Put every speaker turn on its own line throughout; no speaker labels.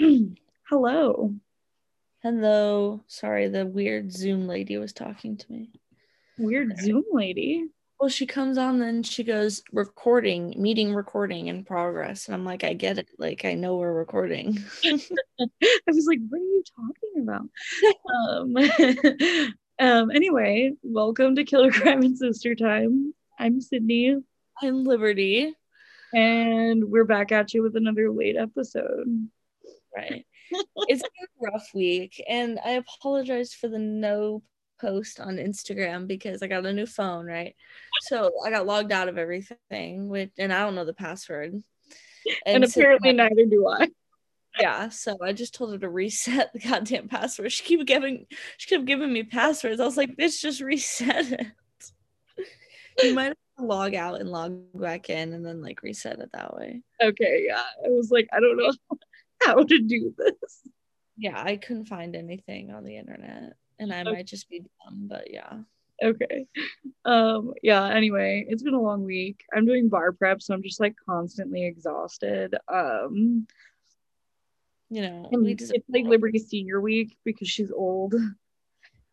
Hello.
Hello. Sorry, the weird Zoom lady was talking to me.
Weird Zoom lady.
Well, she comes on, then she goes, recording, meeting recording in progress. And I'm like, I get it. Like, I know we're recording.
I was like, what are you talking about? um, um, anyway, welcome to Killer Crime and Sister Time. I'm Sydney.
I'm Liberty.
And we're back at you with another late episode.
Right. it's been a rough week. And I apologize for the no post on Instagram because I got a new phone, right? So I got logged out of everything, which and I don't know the password.
And, and apparently so, neither do I.
Yeah, so I just told her to reset the goddamn password. She kept giving she kept giving me passwords. I was like, bitch, just reset it. you might have to log out and log back in and then like reset it that way.
Okay, yeah. I was like, I don't know how to do this.
Yeah, I couldn't find anything on the internet and I okay. might just be dumb, but yeah.
Okay. Um, yeah, anyway, it's been a long week. I'm doing bar prep, so I'm just like constantly exhausted. Um
you know,
we just it's like Liberty senior week because she's old.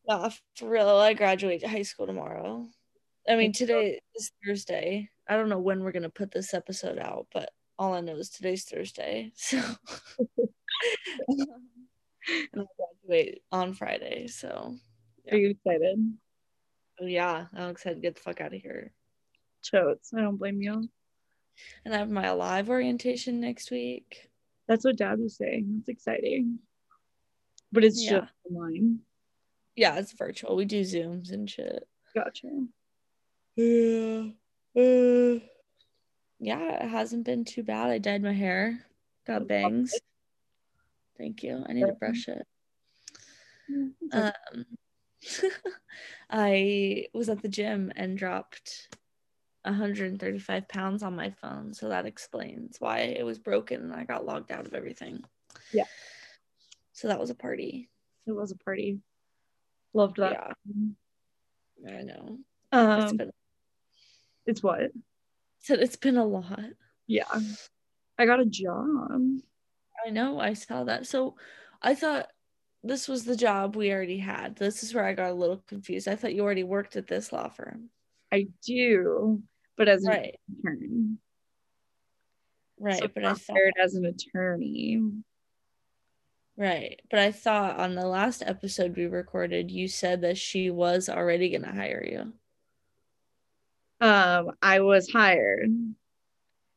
Yeah, for real. I graduate high school tomorrow. I mean, today is Thursday. I don't know when we're gonna put this episode out, but all I know is today's Thursday. So and I graduate on Friday. So
yeah. are you excited?
Oh yeah, I'm excited to get the fuck out of here.
Totes. I don't blame you.
And I have my alive orientation next week.
That's what dad was saying. That's exciting. But it's yeah. just online.
Yeah, it's virtual. We do Zooms and shit.
Gotcha.
Yeah. Yeah, it hasn't been too bad. I dyed my hair, got bangs. Thank you. I need to brush it. Um, I was at the gym and dropped 135 pounds on my phone. So that explains why it was broken and I got logged out of everything.
Yeah.
So that was a party.
It was a party. Loved that.
Yeah. I know.
Um, it's, been, it's what?
Said it's been a lot.
Yeah. I got a job.
I know. I saw that. So I thought this was the job we already had. This is where I got a little confused. I thought you already worked at this law firm.
I do, but as
right.
an intern.
Right, so
but I hired as an attorney.
Right, but I thought on the last episode we recorded, you said that she was already gonna hire you.
Um, I was hired.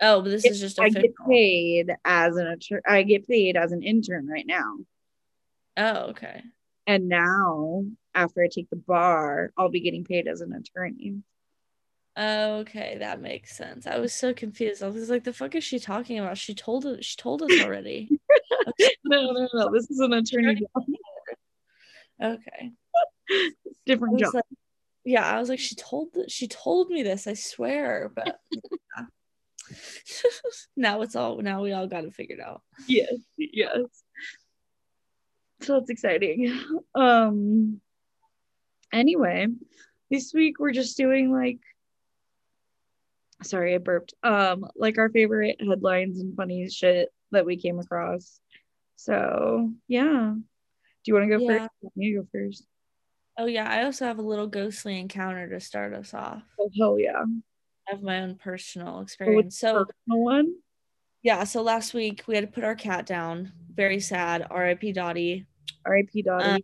Oh, but this is just
I get paid as an attorney. I get paid as an intern right now.
Oh, okay.
And now, after I take the bar, I'll be getting paid as an attorney.
Okay, that makes sense. I was so confused. I was like, "The fuck is she talking about?" She told us. She told us already.
no, no, no. This is an attorney job.
Okay.
Different job.
Like, yeah, I was like, she told. She told me this. I swear, but. Yeah. now it's all now we all got it figured out.
Yes, yes. So it's exciting. Um anyway, this week we're just doing like sorry, I burped. Um, like our favorite headlines and funny shit that we came across. So yeah. Do you want to go yeah. first? Me go first.
Oh yeah, I also have a little ghostly encounter to start us off.
Oh hell yeah I
have my own personal experience. So
personal one.
Yeah. So last week we had to put our cat down. Very sad. R.I.P. Dottie.
R.I.P. Dottie. Um,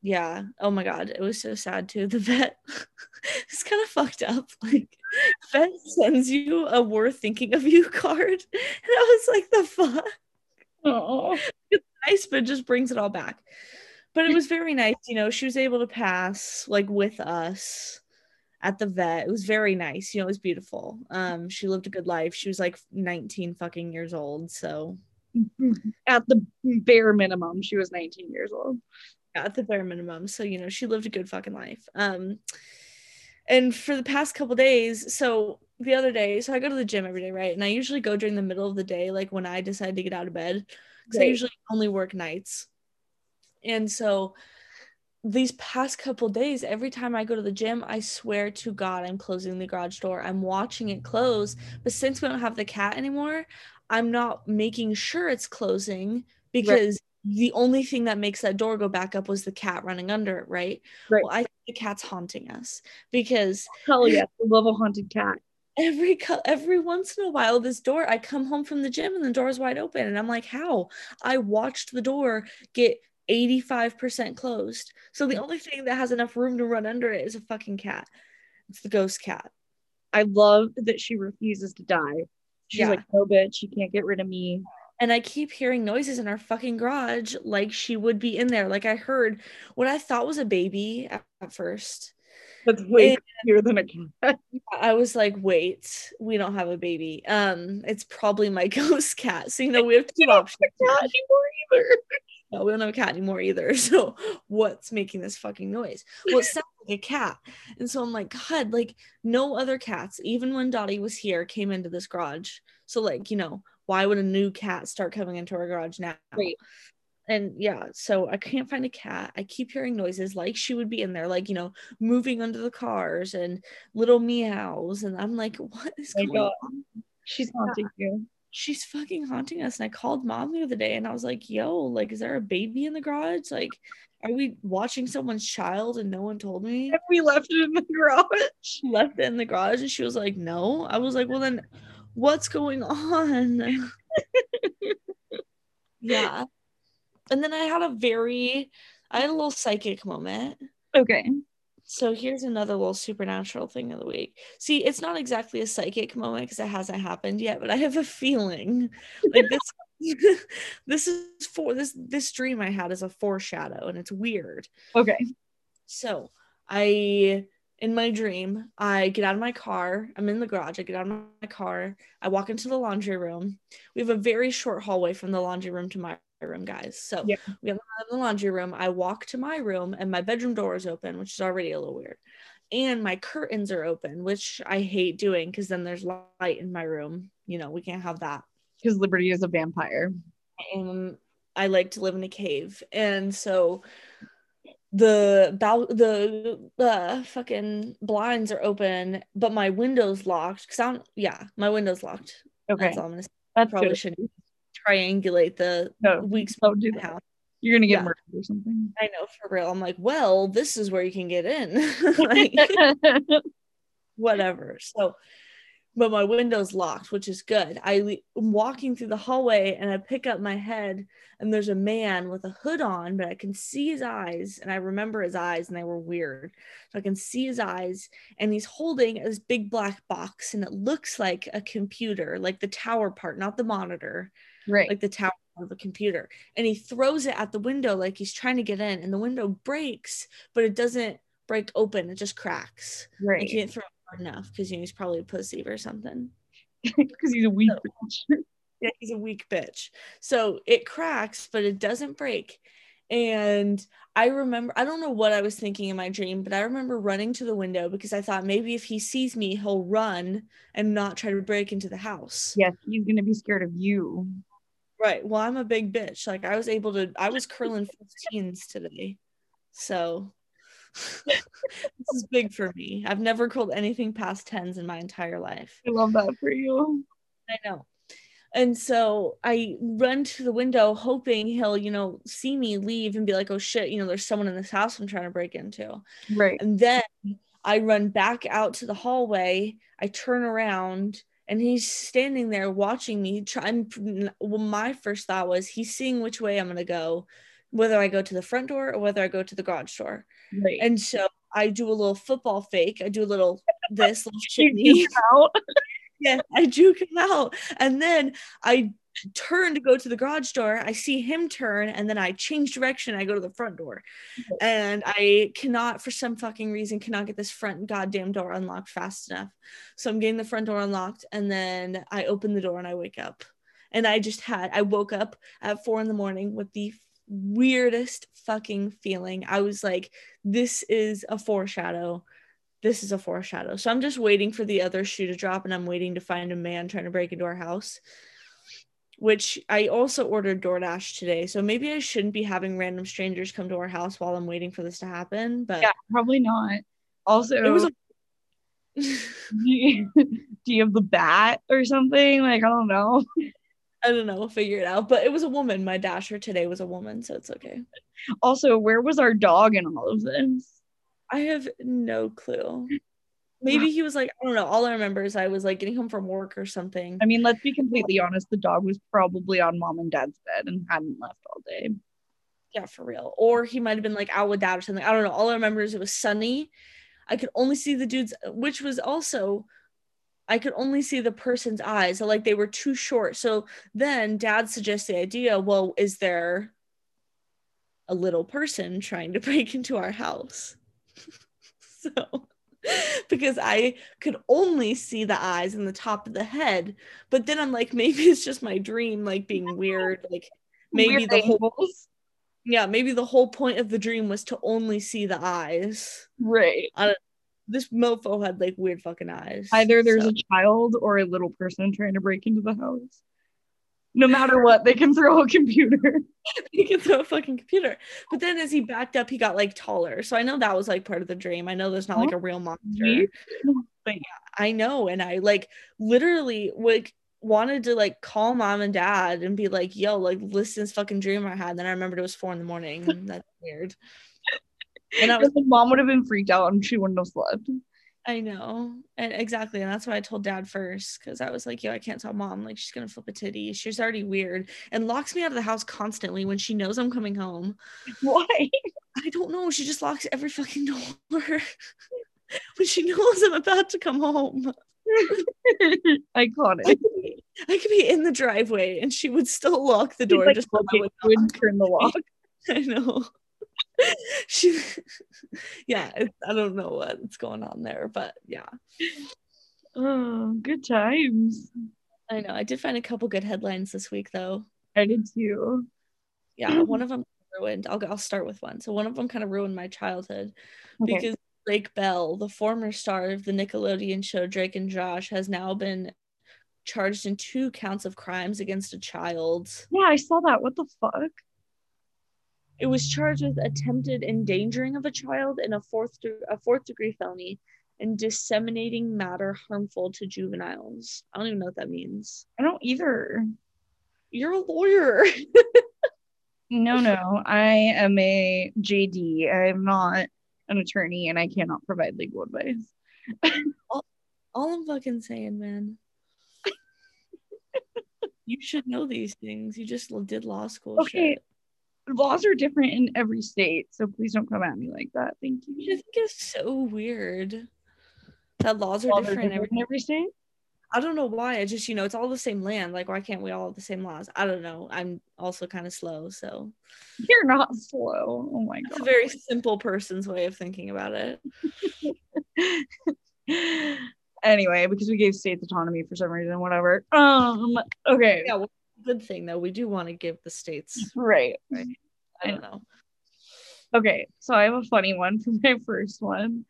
yeah. Oh my god, it was so sad too. The vet it's kind of fucked up. Like vet sends you a "We're thinking of you" card, and I was like, "The fuck."
Oh,
it's nice, but it just brings it all back. But it was very nice, you know. She was able to pass like with us at the vet. It was very nice. You know, it was beautiful. Um, she lived a good life. She was like 19 fucking years old. So
at the bare minimum, she was 19 years old.
Yeah, at the bare minimum. So, you know, she lived a good fucking life. Um, and for the past couple days, so the other day, so I go to the gym every day, right? And I usually go during the middle of the day, like when I decide to get out of bed. Because I usually only work nights. And so these past couple days, every time I go to the gym, I swear to God, I'm closing the garage door. I'm watching it close. But since we don't have the cat anymore, I'm not making sure it's closing because right. the only thing that makes that door go back up was the cat running under it, right?
Right.
Well, I think the cat's haunting us because
hell yeah, I love a haunted cat.
Every every once in a while, this door, I come home from the gym and the door is wide open, and I'm like, how? I watched the door get 85% closed. So the only thing that has enough room to run under it is a fucking cat. It's the ghost cat.
I love that she refuses to die. She's yeah. like, no, bitch, she can't get rid of me.
And I keep hearing noises in our fucking garage like she would be in there. Like I heard what I thought was a baby at, at first.
That's way bigger than a cat.
I was like, wait, we don't have a baby. Um, it's probably my ghost cat. So you know, we have two options. Cat anymore either. No, we don't have a cat anymore either. So what's making this fucking noise? Well, it sounds like a cat. And so I'm like, God, like no other cats, even when Dottie was here, came into this garage. So like, you know, why would a new cat start coming into our garage now?
Right.
And yeah, so I can't find a cat. I keep hearing noises like she would be in there, like, you know, moving under the cars and little meows. And I'm like, what is oh going God. on?
She's haunting yeah. you
she's fucking haunting us. And I called mom the other day and I was like, yo, like, is there a baby in the garage? Like, are we watching someone's child and no one told me?
And we left it in the garage.
Left it in the garage and she was like, no. I was like, well, then what's going on? yeah. And then I had a very, I had a little psychic moment.
Okay.
So here's another little supernatural thing of the week. See, it's not exactly a psychic moment because it hasn't happened yet, but I have a feeling like this this is for this this dream I had is a foreshadow and it's weird.
Okay.
So I in my dream, I get out of my car. I'm in the garage. I get out of my car. I walk into the laundry room. We have a very short hallway from the laundry room to my room, guys. So yeah. we have the laundry room. I walk to my room and my bedroom door is open, which is already a little weird. And my curtains are open, which I hate doing because then there's light in my room. You know, we can't have that.
Because Liberty is a vampire.
And I like to live in a cave. And so the bow the uh fucking blinds are open, but my window's locked. Cause I'm yeah, my window's locked.
Okay. That's all I'm gonna
say. That's probably good. shouldn't triangulate the no, weeks
don't do that. House. You're gonna get yeah. murdered or something.
I know for real. I'm like, well, this is where you can get in. like, whatever. So, but my window's locked, which is good. I, I'm walking through the hallway and I pick up my head, and there's a man with a hood on, but I can see his eyes, and I remember his eyes, and they were weird. So I can see his eyes, and he's holding this big black box, and it looks like a computer, like the tower part, not the monitor
right.
like the tower of the computer. And he throws it at the window like he's trying to get in and the window breaks but it doesn't break open it just cracks.
Right.
he can't throw it hard enough because you know he's probably a pussy or something.
Because he's a weak so,
bitch yeah he's a weak bitch. So it cracks but it doesn't break. And I remember, I don't know what I was thinking in my dream, but I remember running to the window because I thought maybe if he sees me, he'll run and not try to break into the house.
Yes, he's going to be scared of you.
Right. Well, I'm a big bitch. Like I was able to I was curling 15s today. So this is big for me. I've never curled anything past 10s in my entire life.
I love that for you.
I know. And so I run to the window hoping he'll, you know, see me leave and be like, oh shit, you know, there's someone in this house I'm trying to break into.
Right.
And then I run back out to the hallway. I turn around and he's standing there watching me. Try well my first thought was he's seeing which way i'm going to go whether i go to the front door or whether i go to the garage door.
Right.
and so i do a little football fake. I do a little this little shimmy yeah i juke him out. And then i turn to go to the garage door. I see him turn and then I change direction. I go to the front door. And I cannot, for some fucking reason, cannot get this front goddamn door unlocked fast enough. So I'm getting the front door unlocked and then I open the door and I wake up. And I just had, I woke up at four in the morning with the weirdest fucking feeling. I was like, this is a foreshadow. This is a foreshadow. So I'm just waiting for the other shoe to drop and I'm waiting to find a man trying to break into our house which I also ordered DoorDash today. So maybe I shouldn't be having random strangers come to our house while I'm waiting for this to happen. But
yeah, probably not. Also, it was. A- do, you, do you have the bat or something? Like I don't know.
I don't know. We'll figure it out. But it was a woman. My dasher today was a woman, so it's okay.
Also, where was our dog in all of this?
I have no clue. Maybe he was like, I don't know. All I remember is I was like getting home from work or something.
I mean, let's be completely honest. The dog was probably on mom and dad's bed and hadn't left all day.
Yeah, for real. Or he might have been like out with dad or something. I don't know. All I remember is it was sunny. I could only see the dude's, which was also, I could only see the person's eyes. So like they were too short. So then dad suggests the idea well, is there a little person trying to break into our house? so because I could only see the eyes and the top of the head. But then I'm like, maybe it's just my dream, like being weird. Like maybe weird the whole yeah, maybe the whole point of the dream was to only see the eyes.
Right.
this mofo had like weird fucking eyes.
Either there's so. a child or a little person trying to break into the house no matter what, they can throw a computer.
he can throw a fucking computer. But then as he backed up, he got like taller. So I know that was like part of the dream. I know there's not like a real monster. But yeah, I know. And I like literally like wanted to like call mom and dad and be like, yo, like listen this fucking dream I had. And Then I remembered it was four in the morning. That's weird.
And I was mom would have been freaked out and she wouldn't have slept.
I know. And exactly. And that's why I told dad first because I was like, yo, I can't tell mom. Like, she's going to flip a titty. She's already weird and locks me out of the house constantly when she knows I'm coming home.
Why?
I don't know. She just locks every fucking door when she knows I'm about to come home.
Iconic.
I could, be, I could, be, in the driveway and she would still lock the door. Like, just
okay, would turn the lock.
I know. she yeah i don't know what's going on there but yeah.
Oh good times.
I know i did find a couple good headlines this week though.
I did too.
Yeah one of them ruined i'll, I'll start with one. So one of them kind of ruined my childhood okay. because drake bell the former star of the nickelodeon show drake and josh has now been charged in two counts of crimes against a child.
Yeah i saw that. What the fuck
it was charged with attempted endangering of a child in a fourth a fourth degree felony and disseminating matter harmful to juveniles. I don't even know what that means.
I don't either.
You're a lawyer.
no, no. I am a JD. I am not an attorney and I cannot provide legal advice.
all, all I'm fucking saying, man. you should know these things. You just did law school.
Okay, shit laws are different in every state, so please don't come at me like that. Thank you.
I think it's so weird that laws are laws different, are different
in every state.
I don't know why. I just, you know, it's all the same land. Like, why can't we all have the same laws? I don't know. I'm also kind of slow, so
you're not slow. Oh my god.
It's a very simple person's way of thinking about it.
anyway, because we gave states autonomy for some reason, whatever. Um, okay.
Yeah, well, good thing though. We do want to give the states
right. Right.
I don't know.
Okay, so I have a funny one for my first one.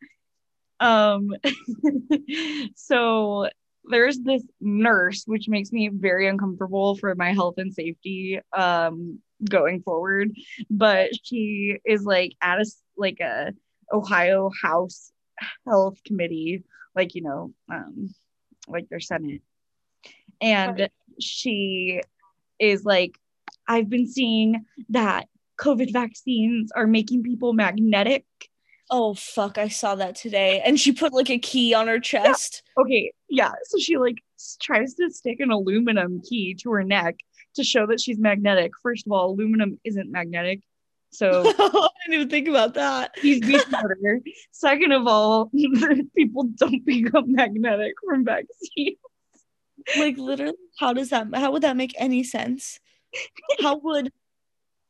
Um, so there's this nurse, which makes me very uncomfortable for my health and safety um going forward. But she is like at a like a Ohio House Health Committee, like you know, um, like their Senate, and she is like, I've been seeing that COVID vaccines are making people magnetic.
Oh fuck, I saw that today. And she put like a key on her chest.
Yeah. Okay, yeah. So she like tries to stick an aluminum key to her neck to show that she's magnetic. First of all, aluminum isn't magnetic. So
I didn't even think about that.
He's smarter. Second of all, people don't become magnetic from vaccines
like literally how does that how would that make any sense? How would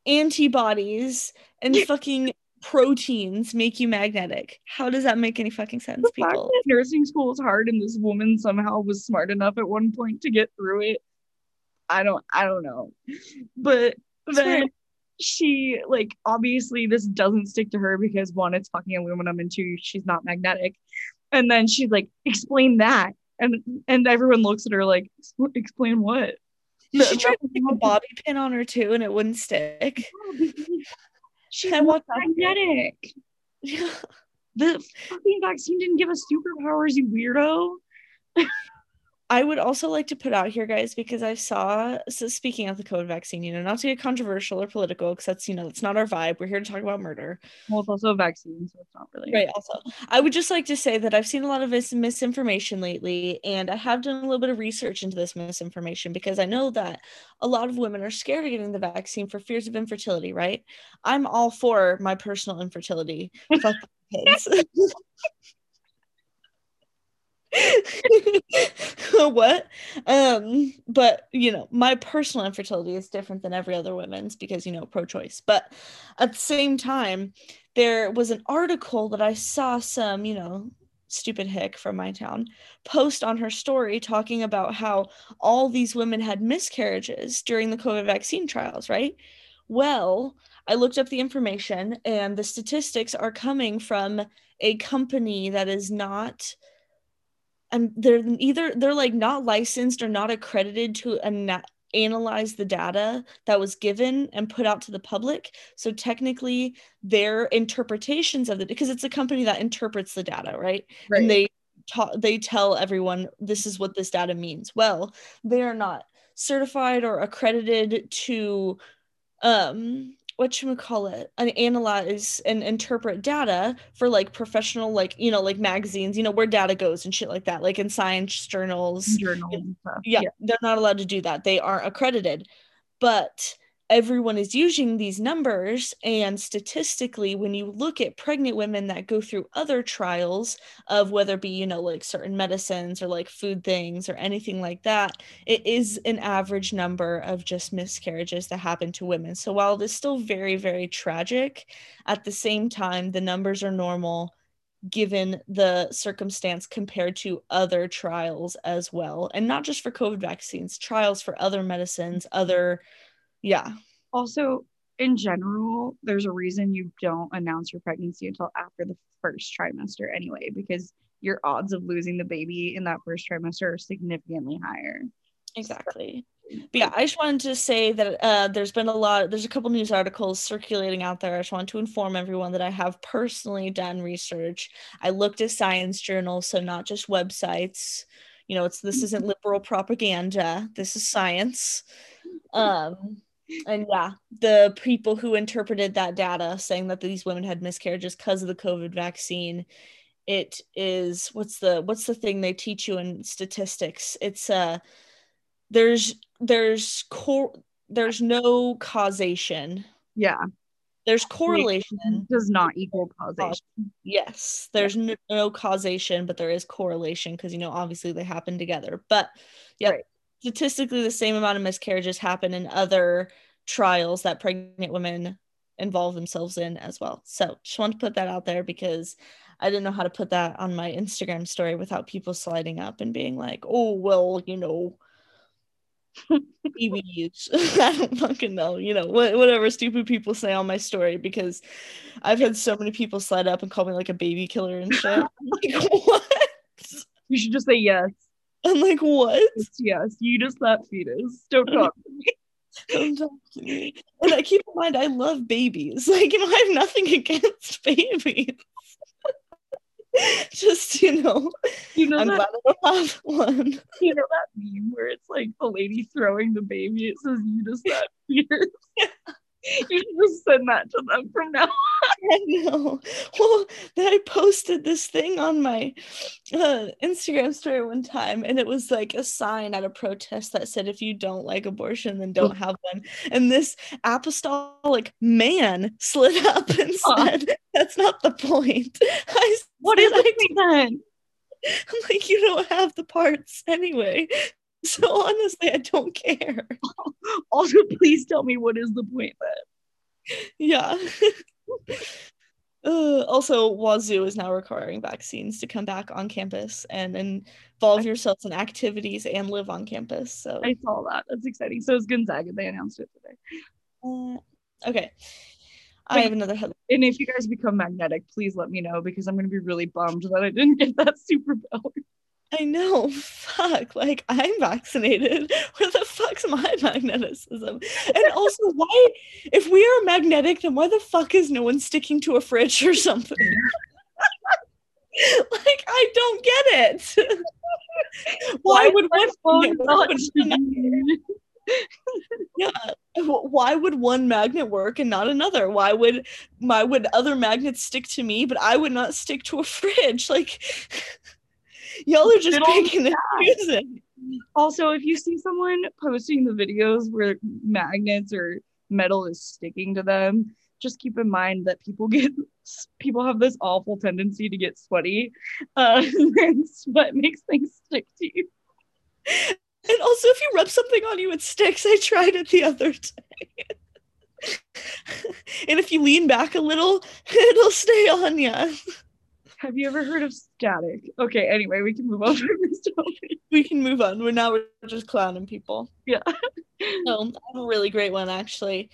antibodies and fucking proteins make you magnetic? How does that make any fucking sense the people?
nursing school is hard and this woman somehow was smart enough at one point to get through it i don't i don't know. But then she like obviously this doesn't stick to her because one it's fucking aluminum and two she's not magnetic. And then she's like explain that and and everyone looks at her like explain what?
She tried to stick a bobby pin on her too and it wouldn't stick.
She's magnetic. The fucking vaccine didn't give us superpowers you weirdo
I would also like to put out here, guys, because I saw. So speaking of the COVID vaccine, you know, not to get controversial or political, because that's you know that's not our vibe. We're here to talk about murder.
Well, it's also a vaccine, so it's not really
right. Also, I would just like to say that I've seen a lot of mis- misinformation lately, and I have done a little bit of research into this misinformation because I know that a lot of women are scared of getting the vaccine for fears of infertility. Right? I'm all for my personal infertility. Fuck kids. what? Um but you know my personal infertility is different than every other woman's because you know pro-choice. But at the same time there was an article that i saw some you know stupid hick from my town post on her story talking about how all these women had miscarriages during the covid vaccine trials right? Well i looked up the information and the statistics are coming from a company that is not and they're either they're like not licensed or not accredited to ana- analyze the data that was given and put out to the public. So technically their interpretations of it because it's a company that interprets the data right, right. and they ta- they tell everyone this is what this data means. Well they are not certified or accredited to um what you call it and analyze and interpret data for like professional like you know like magazines you know where data goes and shit like that like in science journals.
Journals
yeah, yeah. they're not allowed to do that. They aren't accredited. But everyone is using these numbers and statistically when you look at pregnant women that go through other trials of whether it be you know like certain medicines or like food things or anything like that it is an average number of just miscarriages that happen to women. So while it is still very very tragic at the same time the numbers are normal given the circumstance compared to other trials as well. And not just for covid vaccines trials for other medicines other yeah.
Also, in general, there's a reason you don't announce your pregnancy until after the first trimester anyway, because your odds of losing the baby in that first trimester are significantly higher.
Exactly. But yeah, I just wanted to say that uh, there's been a lot, there's a couple news articles circulating out there. I just want to inform everyone that I have personally done research. I looked at science journals, so not just websites. You know, it's this isn't liberal propaganda. This is science. Um, and yeah, the people who interpreted that data saying that these women had miscarriages because of the COVID vaccine, it is what's the what's the thing they teach you in statistics? It's uh there's there's core there's no causation.
Yeah.
There's correlation.
It does not equal causation.
Yes, there's no, no causation, but there is correlation because you know obviously they happen together. But yeah, right statistically the same amount of miscarriages happen in other trials that pregnant women involve themselves in as well. So just want to put that out there because I didn't know how to put that on my Instagram story without people sliding up and being like, oh, well, you know, EVs. I don't fucking know, you know, whatever stupid people say on my story because I've had so many people slide up and call me like a baby killer and shit. like, what?
You should just say yes.
I'm like, what?
Yes, you just that fetus. Don't talk to me.
Don't talk to me. And I keep in mind, I love babies. Like, you know, I have nothing against babies. Just you know,
you know
I'm
that,
glad I don't have one.
You know that meme where it's like the lady throwing the baby. It says you just that fetus. you should just send that to them from now on.
I know. Well, then I posted this thing on my uh, Instagram story one time, and it was like a sign at a protest that said, "If you don't like abortion, then don't have one." And this apostolic man slid up and said, "That's not the point."
I what is the point
I'm like, you don't have the parts anyway. So honestly, I don't care.
Also, please tell me what is the point then?
Yeah. uh, also, Wazoo is now requiring vaccines to come back on campus and involve yourselves in activities and live on campus. So
I saw that. That's exciting. So it's Gonzaga. They announced it today.
Uh, okay. I have another headline.
And if you guys become magnetic, please let me know because I'm going to be really bummed that I didn't get that superpower.
I know. Fuck. Like I'm vaccinated. Where the fuck's my magnetism? And also, why, if we are magnetic, then why the fuck is no one sticking to a fridge or something? like I don't get it. why,
Why
would
my
one
phone
magnet
not
yeah why would one magnet work and not another why would my would other magnets stick to me but i would not stick to a fridge like y'all are just picking and choosing
Also, if you see someone posting the videos where magnets or metal is sticking to them, just keep in mind that people get people have this awful tendency to get sweaty, uh, and sweat makes things stick to you.
and also if you rub something on you it sticks. I tried it the other day. And if you lean back a little it'll stay on you
Have you ever heard of static? Okay, anyway, we can move on from this topic.
we can move on we're now we're just clowning people
Yeah.
So I have a really great one actually.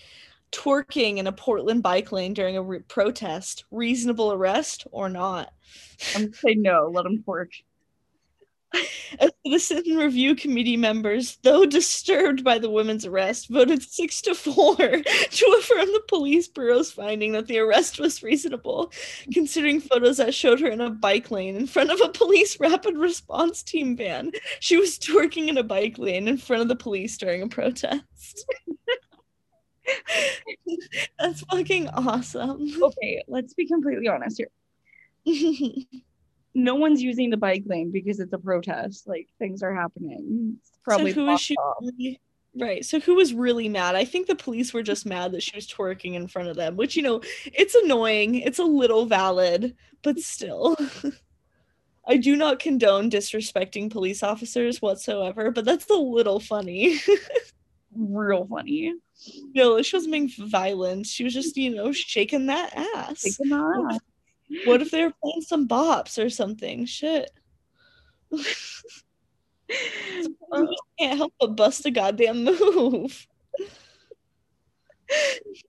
Twerking in a Portland bike lane during a re- protest, reasonable arrest or not?
I'm gonna say no, let them twerk.
A citizen review committee members, though disturbed by the women's arrest, voted six to four to affirm the police bureau's finding that the arrest was reasonable, considering photos that showed her in a bike lane in front of a police rapid response team van. She was twerking in a bike lane in front of the police during a protest. That's fucking awesome.
Okay, let's be completely honest here. No one's using the bike lane because it's a protest. Like things are happening. It's probably
so who is she really- right so who was really mad i think the police were just mad that she was twerking in front of them which you know it's annoying it's a little valid but still i do not condone disrespecting police officers whatsoever but that's a little funny
real funny.
no she wasn't being violent she was just you know shaking that ass
Taking that off.
What if they were playing some bops or something? Shit. Just can't help but bust a goddamn move.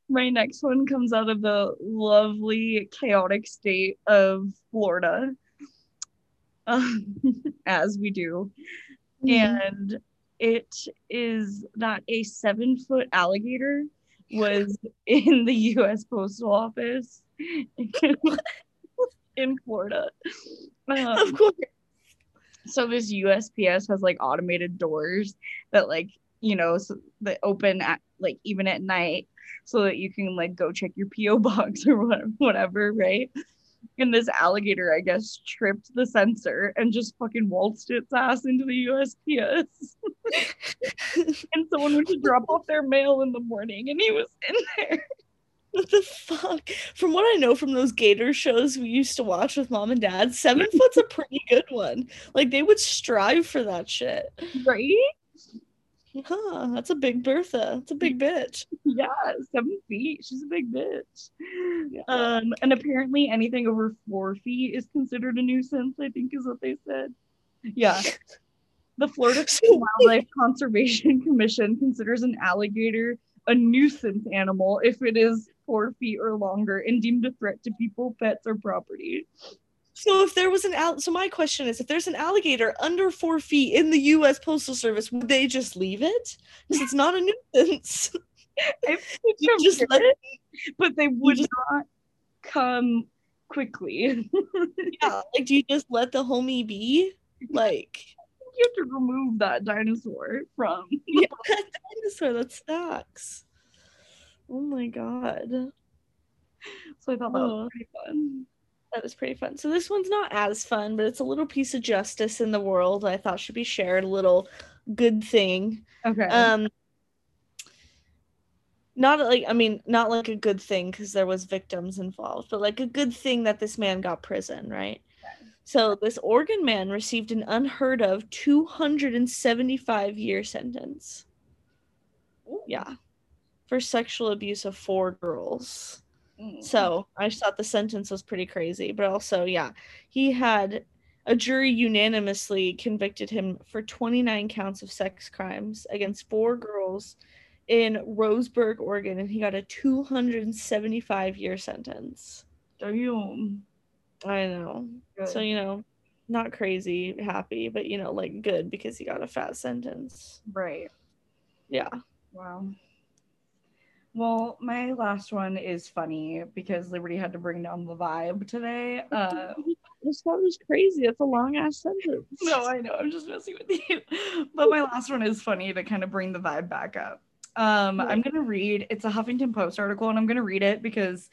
My next one comes out of the lovely, chaotic state of Florida, um, as we do. And it is that a seven foot alligator was in the US Postal Office in Florida.
of
Um,
course.
so this USPS has like automated doors that like you know so that open at like even at night so that you can like go check your PO box or whatever, whatever right? And this alligator I guess tripped the sensor and just fucking waltzed its ass into the USPS and someone went to drop off their mail in the morning and he was in there
What the fuck? From what I know from those gator shows we used to watch with mom and dad, seven foot's a pretty good one. Like they would strive for that shit.
right
Huh, that's a big Bertha. That's a big bitch.
yeah seven feet she's a big bitch
Yeah.
Um, and apparently anything over four feet is considered a nuisance, I think is what they said. Yeah. The Florida Wildlife Conservation Commission considers an alligator a nuisance animal if it is four feet or longer and deemed a threat to people, pets, or property.
So if there was an al- so my question is if there's an alligator under four feet in the US Postal Service, would they just leave it? Because it's not a nuisance. You just let
it, but they would
just-
not come quickly.
yeah, like do you just let the homie be? Like
you have to remove that dinosaur from.
yeah, that dinosaur that sucks. Oh my god.
So I thought that was
Oh.
pretty fun.
That was pretty fun. So this one's not as fun, but it's a little piece of justice in the world I thought should be shared, a little good thing.
Okay.
Um not like I mean, not like a good thing because there was victims involved, but like a good thing that this man got prison, right? So this Oregon man received an unheard of 275 year sentence. Yeah. For sexual abuse of four girls.
Mm.
So I just thought the sentence was pretty crazy, but also, yeah, he had a jury unanimously convicted him for 29 counts of sex crimes against four girls in Roseburg, Oregon, and he got a 275 year sentence.
Damn.
I know. So, you know, not crazy happy, but, you know, like good because he got a fat sentence.
Right.
Yeah.
Wow. Well, my last one is funny because Liberty had to bring down the vibe today. Uh,
thought it was crazy. It's a long ass sentence.
No, I know. I'm just messing with you. But my last one is funny to kind of bring the vibe back up. Um, I'm gonna read. It's a Huffington Post article, and I'm gonna read it because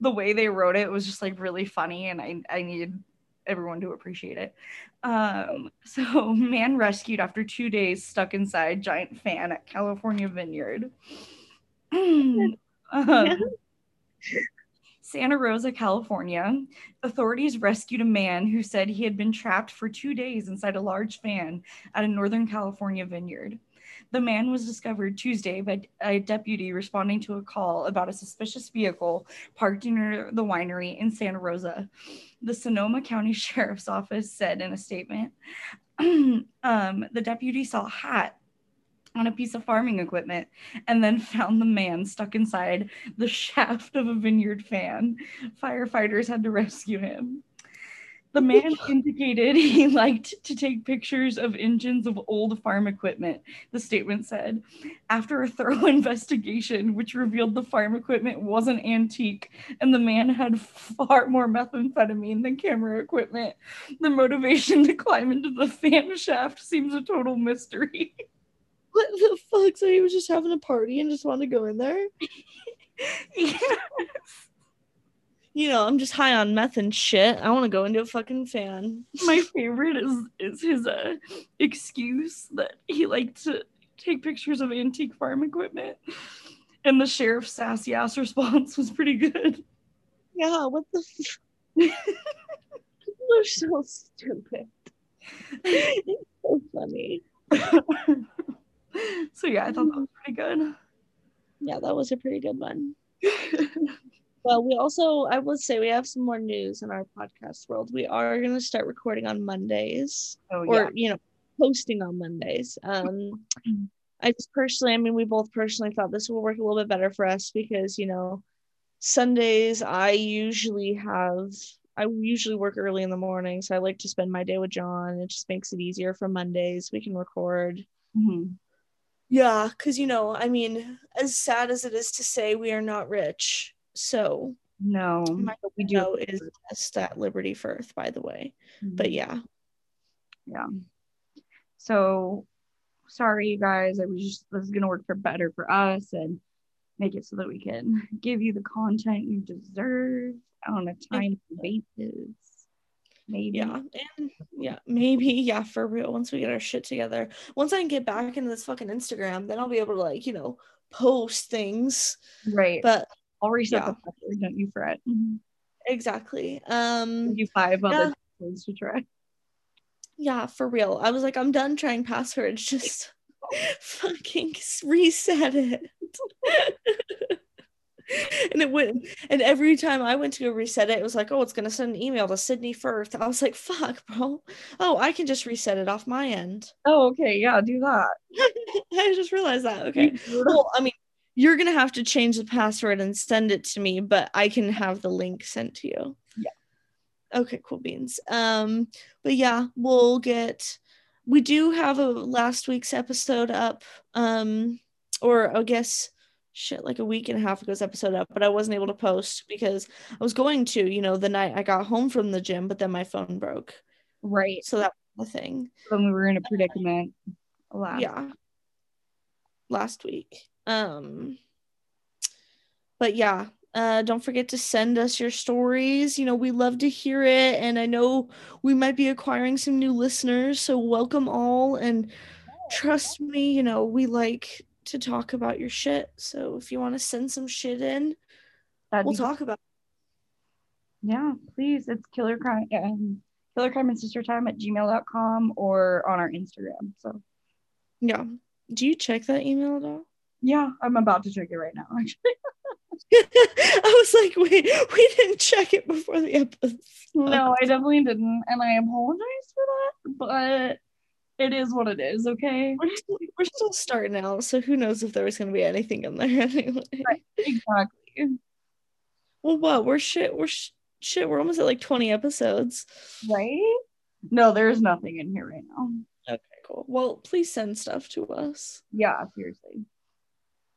the way they wrote it was just like really funny, and I I need everyone to appreciate it. Um, so man rescued after two days stuck inside giant fan at California Vineyard. Santa Rosa, California, authorities rescued a man who said he had been trapped for two days inside a large fan at a Northern California vineyard. The man was discovered Tuesday by a deputy responding to a call about a suspicious vehicle parked near the winery in Santa Rosa. The Sonoma County Sheriff's Office said in a statement um, the deputy saw a hat on a piece of farming equipment and then found the man stuck inside the shaft of a vineyard fan. Firefighters had to rescue him. The man indicated he liked to take pictures of engines of old farm equipment, the statement said. After a thorough investigation, which revealed the farm equipment wasn't antique and the man had far more methamphetamine than camera equipment, the motivation to climb into the fan shaft seems a total mystery.
What the fuck? So he was just having a party and just wanted to go in there? yes. You know, I'm just high on meth and shit. I want to go into a fucking fan.
My favorite is is his uh excuse that he liked to take pictures of antique farm equipment. And the sheriff's sassy ass response was pretty good.
Yeah, what the f- People are so stupid. it's so funny.
so yeah, I thought that was pretty good.
Yeah, that was a pretty good one. well, we also I would say we have some more news in our podcast world. We are gonna start recording on Mondays.
Oh,
or you know, posting on Mondays. Um I just personally, I mean, we both personally thought this will work a little bit better for us because, you know, Sundays I usually have I usually work early in the morning, so I like to spend my day with John. It just makes it easier for Mondays. We can record.
Mhm.
Yeah, because you know, I mean, as sad as it is to say, we are not rich. So
No,
my
we do.
is just at Liberty Firth, by the way. Mm-hmm. But yeah,
yeah. So sorry, you guys. I was just this is gonna work for better for us and make it so that we can give you the content you deserve on a timely basis. Maybe.
yeah, and yeah, maybe yeah, for real. Once we get our shit together, once I can get back into this fucking Instagram, then I'll be able to like you know post things.
Right.
But
I'll reset
yeah.
the password. Don't you fret.
exactly, um,
you five other
Yeah.
passwords to try.
yeah, for real. I was like, I'm done trying passwords. Just fucking reset it. and it went and every time I went to go reset it, it was like, oh, it's gonna send an email to Sydney Firth. I was like, fuck, bro. Oh, I can just reset it off my end.
Oh, okay. Yeah, do that.
I just realized that. Okay. Well, I mean, you're gonna have to change the password and send it to me, but I can have the link sent to you.
Yeah.
Okay, cool beans. Um, but yeah, we'll get we do have a last week's episode up. Um, or I guess shit, like a week and a half ago's episode up, but I wasn't able to post because I was going to, you know, the night I got home from the gym, but then my phone broke.
Right.
So that was the thing.
When we were in a predicament. Last.
yeah last week um but yeah uh don't forget to send us your stories you know we love to hear it and i know we might be acquiring some new listeners so welcome all and trust me you know we like to talk about your shit so if you want to send some shit in
That'd
we'll talk about
Yeah, please. It's killer crime. Um, killer crime and sister time at gmail.com or on our Instagram. So
yeah do you check that email at all
yeah, I'm about to check it right now. Actually.
i was like wait we didn't check it before the episode
No, I definitely didn't, and I apologize for that. But it is what it is. Okay.
we're still, we're still starting out, so who knows if there was going to be anything in there anyway.
Right. Exactly.
Well, what? We're shit. We're sh- shit. We're almost at like 20 episodes.
Right. No, there's nothing in here right now.
Okay, cool. Well, please send stuff to us
Yeah, seriously.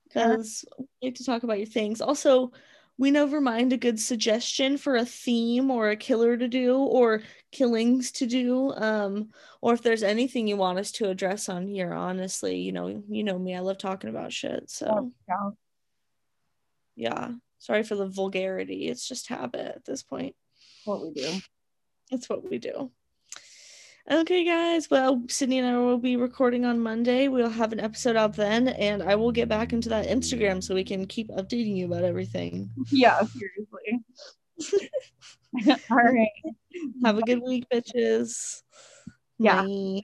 because we like to talk about your things. Also, we never mind a good suggestion for a theme or a killer to do or killings to do um or if there's anything you want us to address on here honestly you know you know me i love talking about shit so.
Yeah.
yeah. Sorry for the vulgarity it's just habit at this point.
What we do.
It's what we do Okay, guys. Well, Sydney and I will be recording on Monday. We'll have an episode out then, and I will get back into that Instagram so we can keep updating you about everything.
Yeah, seriously. All right.
Have a good week, bitches.
Yeah.
Bye.